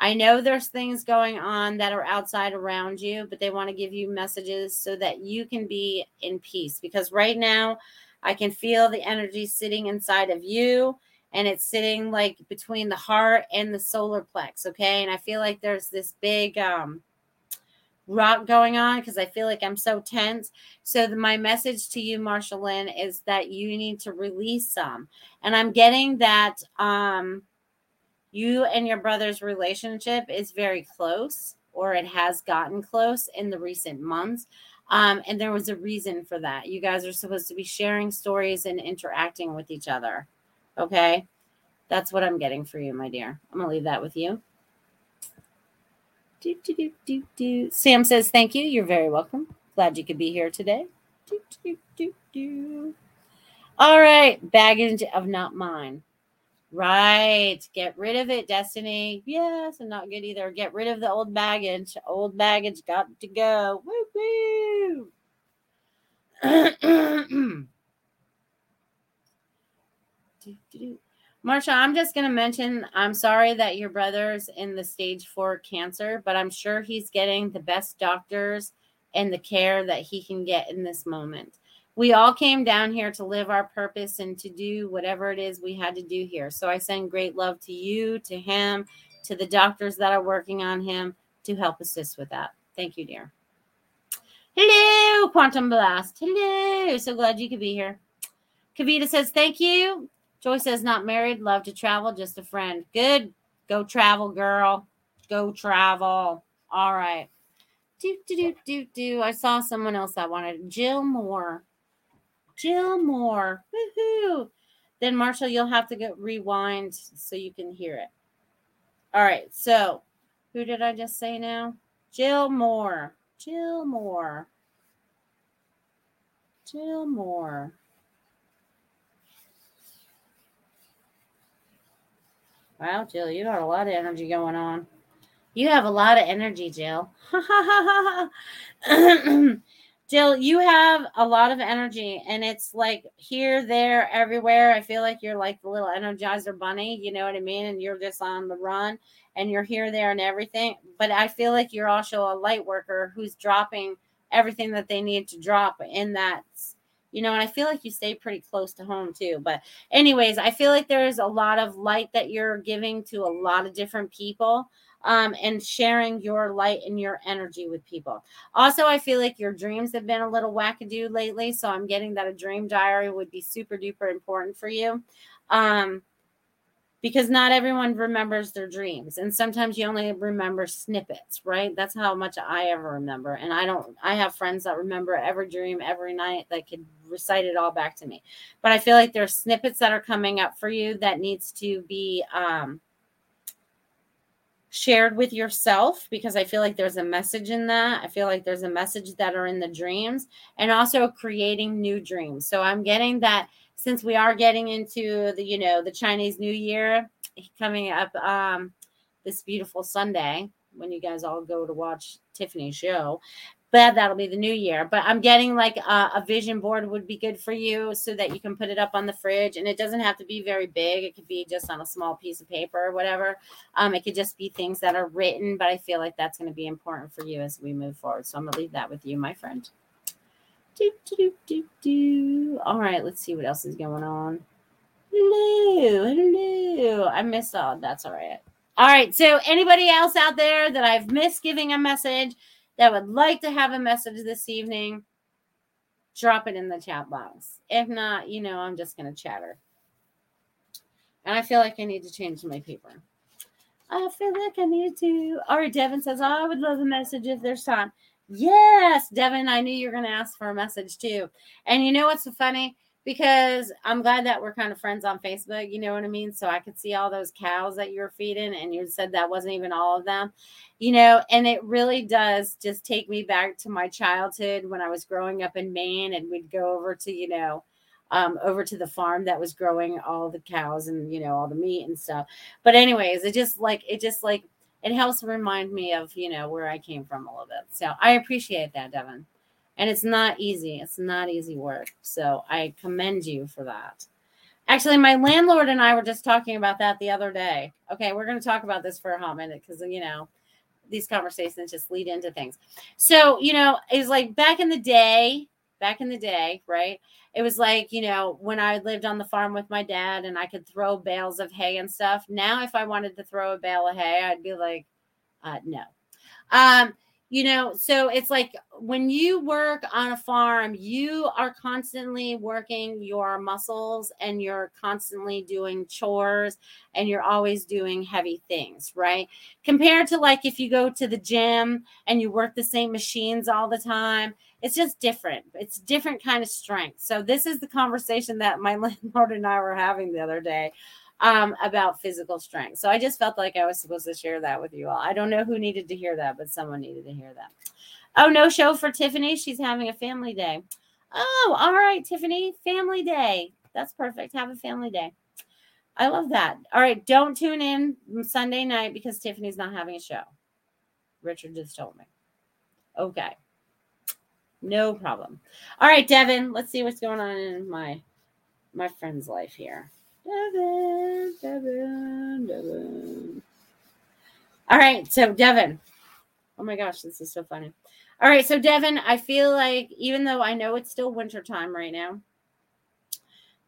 I know there's things going on that are outside around you, but they want to give you messages so that you can be in peace. Because right now, I can feel the energy sitting inside of you and it's sitting like between the heart and the solar plex. Okay. And I feel like there's this big, um, rock going on because I feel like I'm so tense. So the, my message to you, Marshall Lynn, is that you need to release some. And I'm getting that um you and your brother's relationship is very close. or it has gotten close in the recent months. Um, and there was a reason for that. You guys are supposed to be sharing stories and interacting with each other. Okay. That's what I'm getting for you, my dear. I'm going to leave that with you. Do, do, do, do, do. Sam says, Thank you. You're very welcome. Glad you could be here today. Do, do, do, do. All right. Baggage of not mine. Right. Get rid of it, Destiny. Yes, I'm not good either. Get rid of the old baggage. Old baggage got to go. Woo woo. Marsha, I'm just going to mention I'm sorry that your brother's in the stage four cancer, but I'm sure he's getting the best doctors and the care that he can get in this moment we all came down here to live our purpose and to do whatever it is we had to do here. So I send great love to you, to him, to the doctors that are working on him to help assist with that. Thank you, dear. Hello, Quantum Blast. Hello. So glad you could be here. Kavita says, Thank you. Joy says, Not married, love to travel, just a friend. Good. Go travel, girl. Go travel. All right. Do, do, do, do, do. I saw someone else I wanted. Jill Moore. Jill Moore. Woohoo. Then Marshall, you'll have to go rewind so you can hear it. All right. So who did I just say now? Jill Moore. Jill Moore. Jill Moore. Wow, Jill, you got a lot of energy going on. You have a lot of energy, Jill. Jill, you have a lot of energy and it's like here, there, everywhere. I feel like you're like the little energizer bunny, you know what I mean? And you're just on the run and you're here, there, and everything. But I feel like you're also a light worker who's dropping everything that they need to drop in that, you know, and I feel like you stay pretty close to home too. But, anyways, I feel like there's a lot of light that you're giving to a lot of different people um, and sharing your light and your energy with people. Also, I feel like your dreams have been a little wackadoo lately. So I'm getting that a dream diary would be super duper important for you. Um, because not everyone remembers their dreams and sometimes you only remember snippets right that's how much i ever remember and i don't i have friends that remember every dream every night that could recite it all back to me but i feel like there's snippets that are coming up for you that needs to be um, shared with yourself because I feel like there's a message in that. I feel like there's a message that are in the dreams and also creating new dreams. So I'm getting that since we are getting into the, you know, the Chinese New Year coming up um this beautiful Sunday when you guys all go to watch Tiffany's show but that'll be the new year. But I'm getting like a, a, vision board would be good for you so that you can put it up on the fridge. And it doesn't have to be very big. It could be just on a small piece of paper or whatever. Um, it could just be things that are written, but I feel like that's going to be important for you as we move forward. So I'm going to leave that with you, my friend. Do, do, do, do, All right, let's see what else is going on. Hello, hello. I missed all. That's all right. All right. So anybody else out there that I've missed giving a message? that would like to have a message this evening, drop it in the chat box. If not, you know, I'm just going to chatter. And I feel like I need to change my paper. I feel like I need to. All right, Devin says, oh, I would love a message if there's time. Yes, Devin, I knew you were going to ask for a message too. And you know what's so funny? because I'm glad that we're kind of friends on Facebook. You know what I mean? So I could see all those cows that you're feeding, and you said that wasn't even all of them, you know. And it really does just take me back to my childhood when I was growing up in Maine, and we'd go over to, you know, um, over to the farm that was growing all the cows and you know all the meat and stuff. But anyways, it just like it just like it helps remind me of you know where I came from a little bit. So I appreciate that, Devin and it's not easy. It's not easy work. So I commend you for that. Actually, my landlord and I were just talking about that the other day. Okay, we're going to talk about this for a hot minute because you know these conversations just lead into things. So you know, it's like back in the day, back in the day, right? It was like you know when I lived on the farm with my dad and I could throw bales of hay and stuff. Now, if I wanted to throw a bale of hay, I'd be like, uh, no. Um, you know so it's like when you work on a farm you are constantly working your muscles and you're constantly doing chores and you're always doing heavy things right compared to like if you go to the gym and you work the same machines all the time it's just different it's different kind of strength so this is the conversation that my landlord and i were having the other day um, about physical strength. So I just felt like I was supposed to share that with you all. I don't know who needed to hear that, but someone needed to hear that. Oh, no show for Tiffany. She's having a family day. Oh, all right, Tiffany, family day. That's perfect. Have a family day. I love that. All right, don't tune in Sunday night because Tiffany's not having a show. Richard just told me. Okay. No problem. All right, Devin, let's see what's going on in my my friend's life here. Devin, Devin, Devin. All right, so Devin. Oh my gosh, this is so funny. All right, so Devin, I feel like even though I know it's still wintertime right now,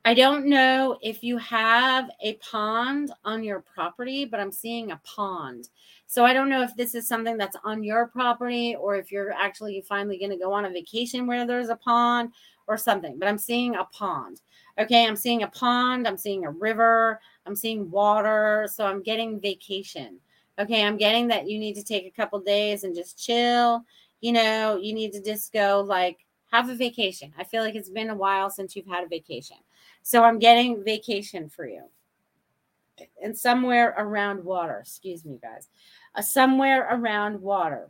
I don't know if you have a pond on your property, but I'm seeing a pond. So I don't know if this is something that's on your property or if you're actually finally going to go on a vacation where there's a pond or something, but I'm seeing a pond. Okay, I'm seeing a pond, I'm seeing a river, I'm seeing water. So I'm getting vacation. Okay, I'm getting that you need to take a couple days and just chill. You know, you need to just go like have a vacation. I feel like it's been a while since you've had a vacation. So I'm getting vacation for you. And somewhere around water, excuse me, guys, uh, somewhere around water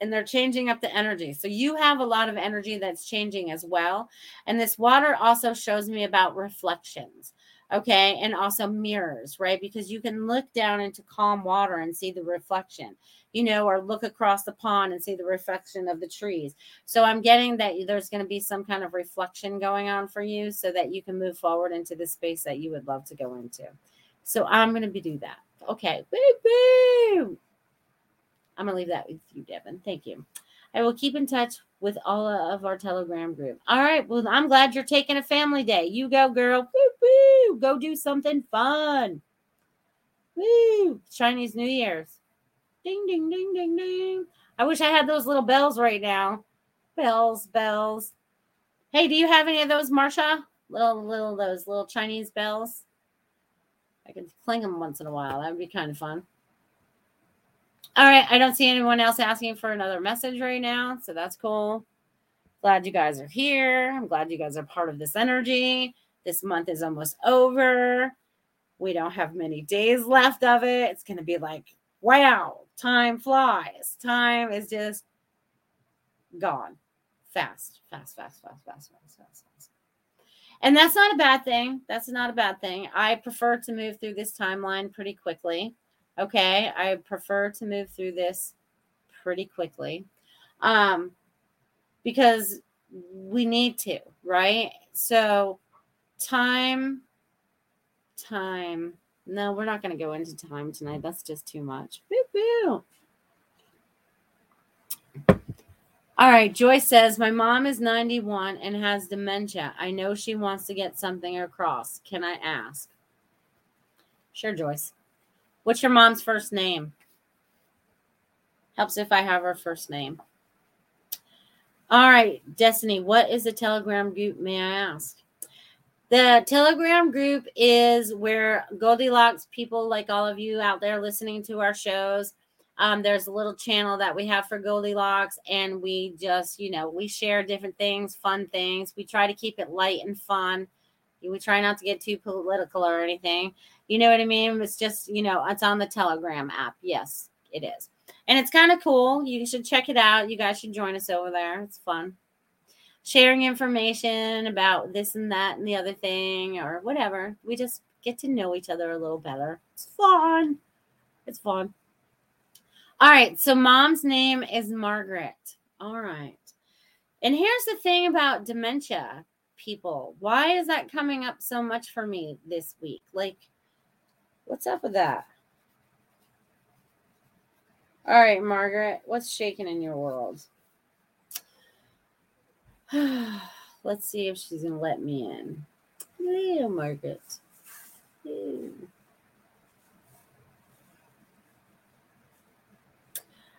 and they're changing up the energy. So you have a lot of energy that's changing as well. And this water also shows me about reflections. Okay. And also mirrors, right? Because you can look down into calm water and see the reflection, you know, or look across the pond and see the reflection of the trees. So I'm getting that there's going to be some kind of reflection going on for you so that you can move forward into the space that you would love to go into. So I'm going to be do that. Okay. Woo woo. I'm going to leave that with you, Devin. Thank you. I will keep in touch with all of our Telegram group. All right. Well, I'm glad you're taking a family day. You go, girl. Woo, woo. Go do something fun. Woo. Chinese New Year's. Ding, ding, ding, ding, ding. I wish I had those little bells right now. Bells, bells. Hey, do you have any of those, Marcia? Little, little, those little Chinese bells? I can cling them once in a while. That would be kind of fun. All right. I don't see anyone else asking for another message right now. So that's cool. Glad you guys are here. I'm glad you guys are part of this energy. This month is almost over. We don't have many days left of it. It's going to be like, wow, time flies. Time is just gone fast, fast, fast, fast, fast, fast, fast, fast. And that's not a bad thing. That's not a bad thing. I prefer to move through this timeline pretty quickly. Okay. I prefer to move through this pretty quickly um, because we need to, right? So, time, time. No, we're not going to go into time tonight. That's just too much. Boo boo. All right. Joyce says, My mom is 91 and has dementia. I know she wants to get something across. Can I ask? Sure, Joyce. What's your mom's first name? Helps if I have her first name. All right, Destiny, what is the Telegram group? May I ask? The Telegram group is where Goldylocks people like all of you out there listening to our shows. Um, there's a little channel that we have for Goldylocks, and we just, you know, we share different things, fun things. We try to keep it light and fun. We try not to get too political or anything. You know what I mean? It's just, you know, it's on the Telegram app. Yes, it is. And it's kind of cool. You should check it out. You guys should join us over there. It's fun. Sharing information about this and that and the other thing or whatever. We just get to know each other a little better. It's fun. It's fun. All right. So mom's name is Margaret. All right. And here's the thing about dementia people. Why is that coming up so much for me this week? Like, What's up with that? All right, Margaret, what's shaking in your world? Let's see if she's going to let me in. Hello, Margaret. All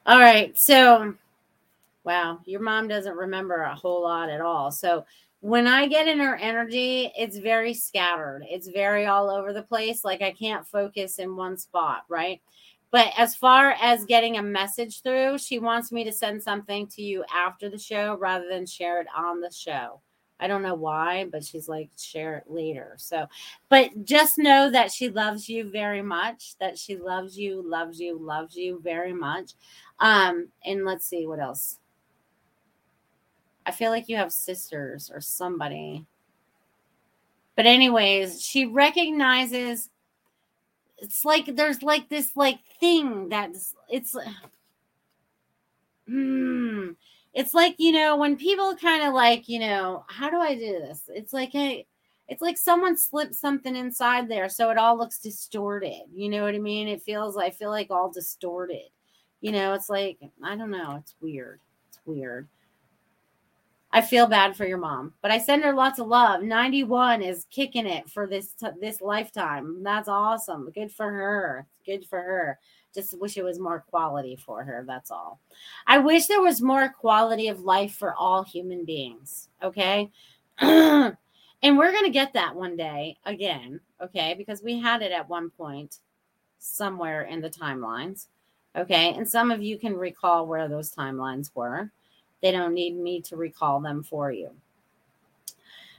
All right. So, wow, your mom doesn't remember a whole lot at all. So, when I get in her energy, it's very scattered. It's very all over the place. Like I can't focus in one spot, right? But as far as getting a message through, she wants me to send something to you after the show rather than share it on the show. I don't know why, but she's like, share it later. So, but just know that she loves you very much, that she loves you, loves you, loves you very much. Um, and let's see what else. I feel like you have sisters or somebody. But, anyways, she recognizes it's like there's like this like thing that's it's hmm it's like you know when people kind of like you know how do i do this? It's like hey it's like someone slipped something inside there so it all looks distorted you know what i mean? It feels i feel like all distorted. You know it's like i don't know it's weird it's weird i feel bad for your mom but i send her lots of love 91 is kicking it for this this lifetime that's awesome good for her good for her just wish it was more quality for her. That's all. I wish there was more quality of life for all human beings. Okay. and we're going to get that one day again. Okay. Because we had it at one point somewhere in the timelines. Okay. And some of you can recall where those timelines were. They don't need me to recall them for you.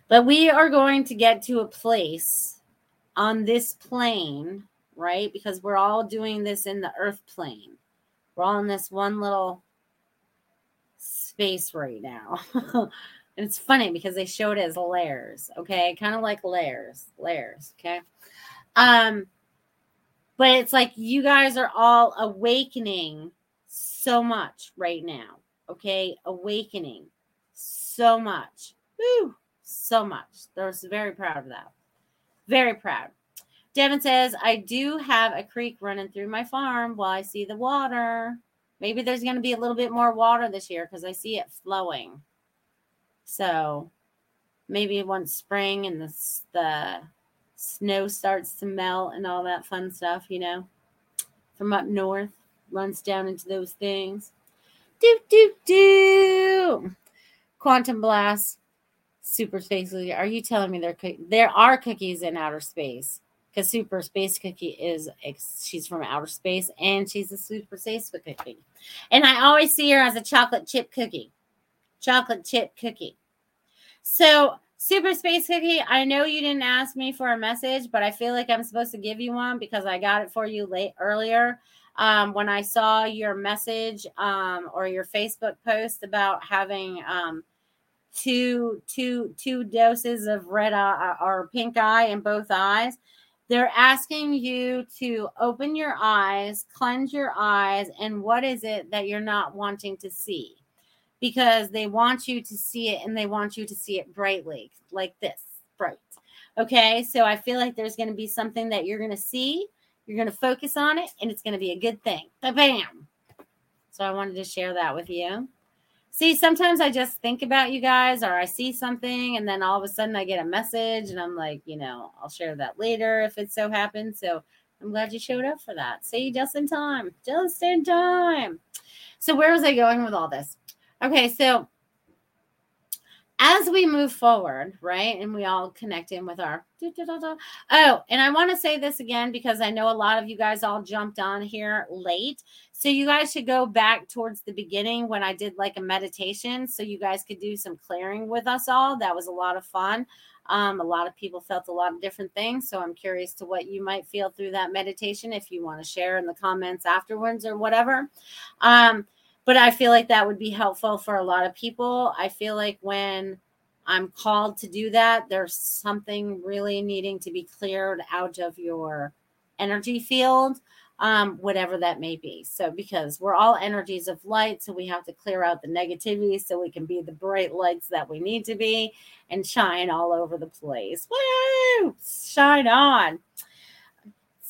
But we are going to get to a place on this plane right? Because we're all doing this in the earth plane. We're all in this one little space right now. and it's funny because they showed it as layers, okay? Kind of like layers, layers, okay? Um but it's like you guys are all awakening so much right now, okay? Awakening so much. Woo, so much. They're very proud of that. Very proud. Devin says, I do have a creek running through my farm while I see the water. Maybe there's going to be a little bit more water this year because I see it flowing. So maybe once spring and the, the snow starts to melt and all that fun stuff, you know, from up north, runs down into those things. Do, do, do. Quantum blast. Super space. Are you telling me there there are cookies in outer space? because Super Space Cookie is she's from outer space and she's a Super Space Cookie, and I always see her as a chocolate chip cookie, chocolate chip cookie. So Super Space Cookie, I know you didn't ask me for a message, but I feel like I'm supposed to give you one because I got it for you late earlier. Um, when I saw your message um, or your Facebook post about having um, two two two doses of red eye or pink eye in both eyes they're asking you to open your eyes, cleanse your eyes, and what is it that you're not wanting to see? Because they want you to see it and they want you to see it brightly, like this bright. Okay, so I feel like there's going to be something that you're going to see, you're going to focus on it, and it's going to be a good thing. Bam. So I wanted to share that with you. See, sometimes I just think about you guys or I see something and then all of a sudden I get a message and I'm like, you know, I'll share that later if it so happens. So I'm glad you showed up for that. See, you just in time, just in time. So, where was I going with all this? Okay, so as we move forward, right, and we all connect in with our oh, and I want to say this again because I know a lot of you guys all jumped on here late. So you guys should go back towards the beginning when I did like a meditation so you guys could do some clearing with us all. That was a lot of fun. Um, a lot of people felt a lot of different things. So I'm curious to what you might feel through that meditation if you want to share in the comments afterwards or whatever. Um, but I feel like that would be helpful for a lot of people. I feel like when I'm called to do that, there's something really needing to be cleared out of your energy field, um, whatever that may be. So, because we're all energies of light, so we have to clear out the negativity so we can be the bright lights that we need to be and shine all over the place. Woo! Shine on.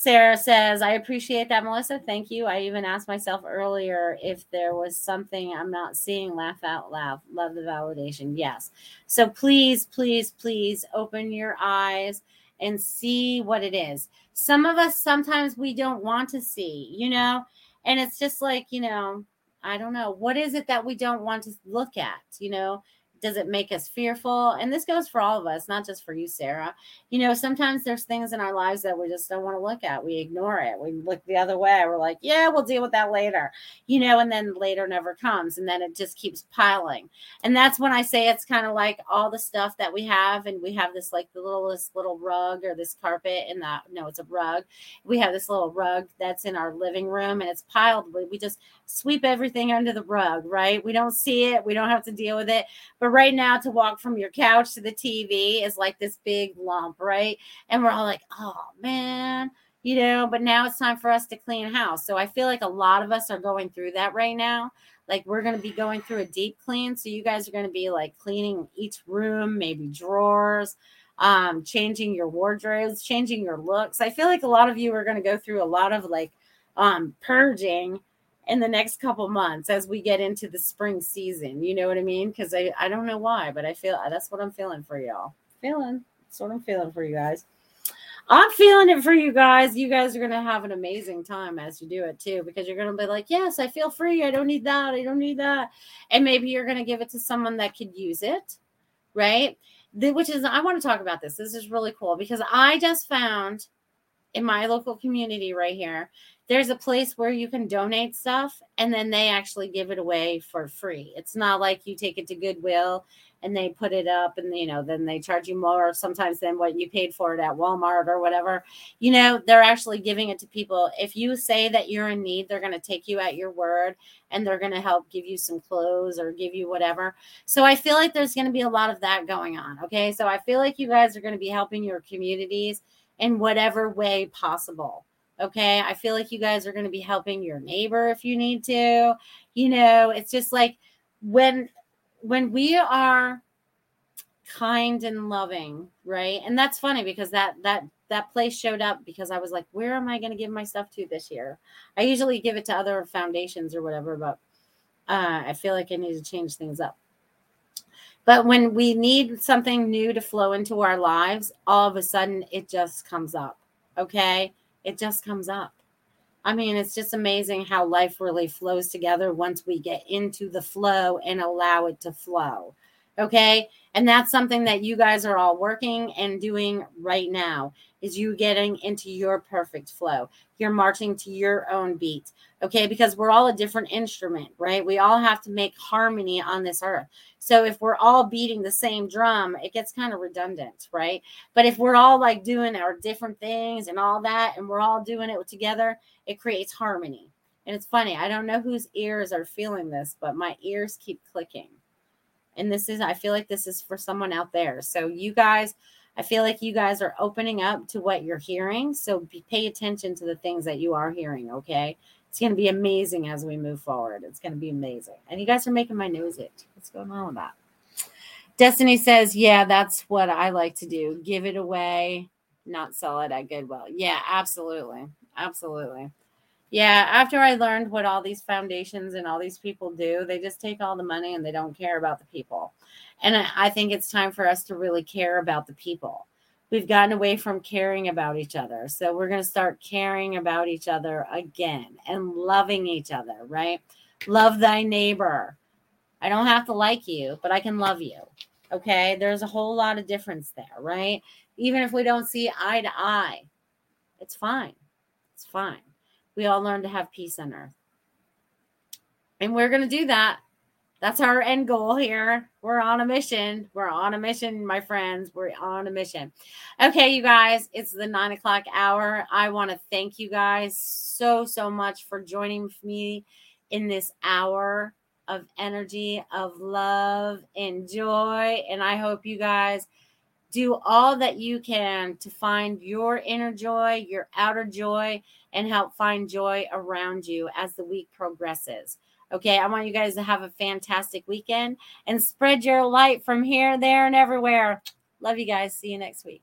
Sarah says, I appreciate that, Melissa. Thank you. I even asked myself earlier if there was something I'm not seeing. Laugh out loud. Love the validation. Yes. So please, please, please open your eyes and see what it is. Some of us sometimes we don't want to see, you know, and it's just like, you know, I don't know. What is it that we don't want to look at? You know, does it make us fearful? And this goes for all of us, not just for you, Sarah. You know, sometimes there's things in our lives that we just don't want to look at. We ignore it. We look the other way. We're like, yeah, we'll deal with that later, you know, and then later never comes. And then it just keeps piling. And that's when I say it's kind of like all the stuff that we have. And we have this like the littlest little rug or this carpet and that, no, it's a rug. We have this little rug that's in our living room and it's piled. We just sweep everything under the rug, right? We don't see it. We don't have to deal with it. But right now to walk from your couch to the TV is like this big lump, right? And we're all like, oh man, you know, but now it's time for us to clean house. So I feel like a lot of us are going through that right now. Like we're going to be going through a deep clean. So you guys are going to be like cleaning each room, maybe drawers, um, changing your wardrobes, changing your looks. I feel like a lot of you are going to go through a lot of like um, purging in the next couple months as we get into the spring season. You know what I mean? Because I, I don't know why, but I feel that's what I'm feeling for y'all. Feeling. That's what I'm feeling for you guys. I'm feeling it for you guys. You guys are going to have an amazing time as you do it too, because you're going to be like, yes, I feel free. I don't need that. I don't need that. And maybe you're going to give it to someone that could use it. Right. The, which is, I want to talk about this. This is really cool because I just found in my local community right here there's a place where you can donate stuff and then they actually give it away for free. It's not like you take it to Goodwill and they put it up and you know then they charge you more sometimes than what you paid for it at Walmart or whatever. You know, they're actually giving it to people. If you say that you're in need, they're going to take you at your word and they're going to help give you some clothes or give you whatever. So I feel like there's going to be a lot of that going on, okay? So I feel like you guys are going to be helping your communities in whatever way possible Okay. I feel like you guys are going to be helping your neighbor if you need to. You know, it's just like when when we are kind and loving, right? And that's funny because that that that place showed up because I was like, where am I going to give my stuff to this year? I usually give it to other foundations or whatever, but uh, I feel like I need to change things up. But when we need something new to flow into our lives, all of a sudden it just comes up. Okay it just comes up. I mean, it's just amazing how life really flows together once we get into the flow and allow it to flow. Okay. And that's something that you guys are all working and doing right now is you getting into your perfect flow. You're marching to your own beat. Okay. Because we're all a different instrument, right? We all have to make harmony on this earth. So if we're all beating the same drum, it gets kind of redundant, right? But if we're all like doing our different things and all that, and we're all doing it together, it creates harmony. And it's funny, I don't know whose ears are feeling this, but my ears keep clicking. And this is, I feel like this is for someone out there. So you guys, I feel like you guys are opening up to what you're hearing. So be, pay attention to the things that you are hearing, okay? It's going to be amazing as we move forward. It's going to be amazing. And you guys are making my nose itch. What's going on with that? Destiny says, Yeah, that's what I like to do. Give it away, not sell it at Goodwill. Yeah, absolutely. Absolutely. Yeah, after I learned what all these foundations and all these people do, they just take all the money and they don't care about the people. And I think it's time for us to really care about the people we've gotten away from caring about each other. So we're going to start caring about each other again and loving each other, right? Love thy neighbor. I don't have to like you, but I can love you. Okay. There's a whole lot of difference there, right? Even if we don't see eye to eye, it's fine. It's fine. We all learn to have peace on earth. And we're going to do that that's our end goal here. We're on a mission. We're on a mission, my friends. We're on a mission. Okay, you guys, it's the nine o'clock hour. I want to thank you guys so, so much for joining me in this hour of energy, of love and joy. And I hope you guys do all that you can to find your inner joy, your outer joy, and help find joy around you as the week progresses. Okay, I want you guys to have a fantastic weekend and spread your light from here, there, and everywhere. Love you guys. See you next week.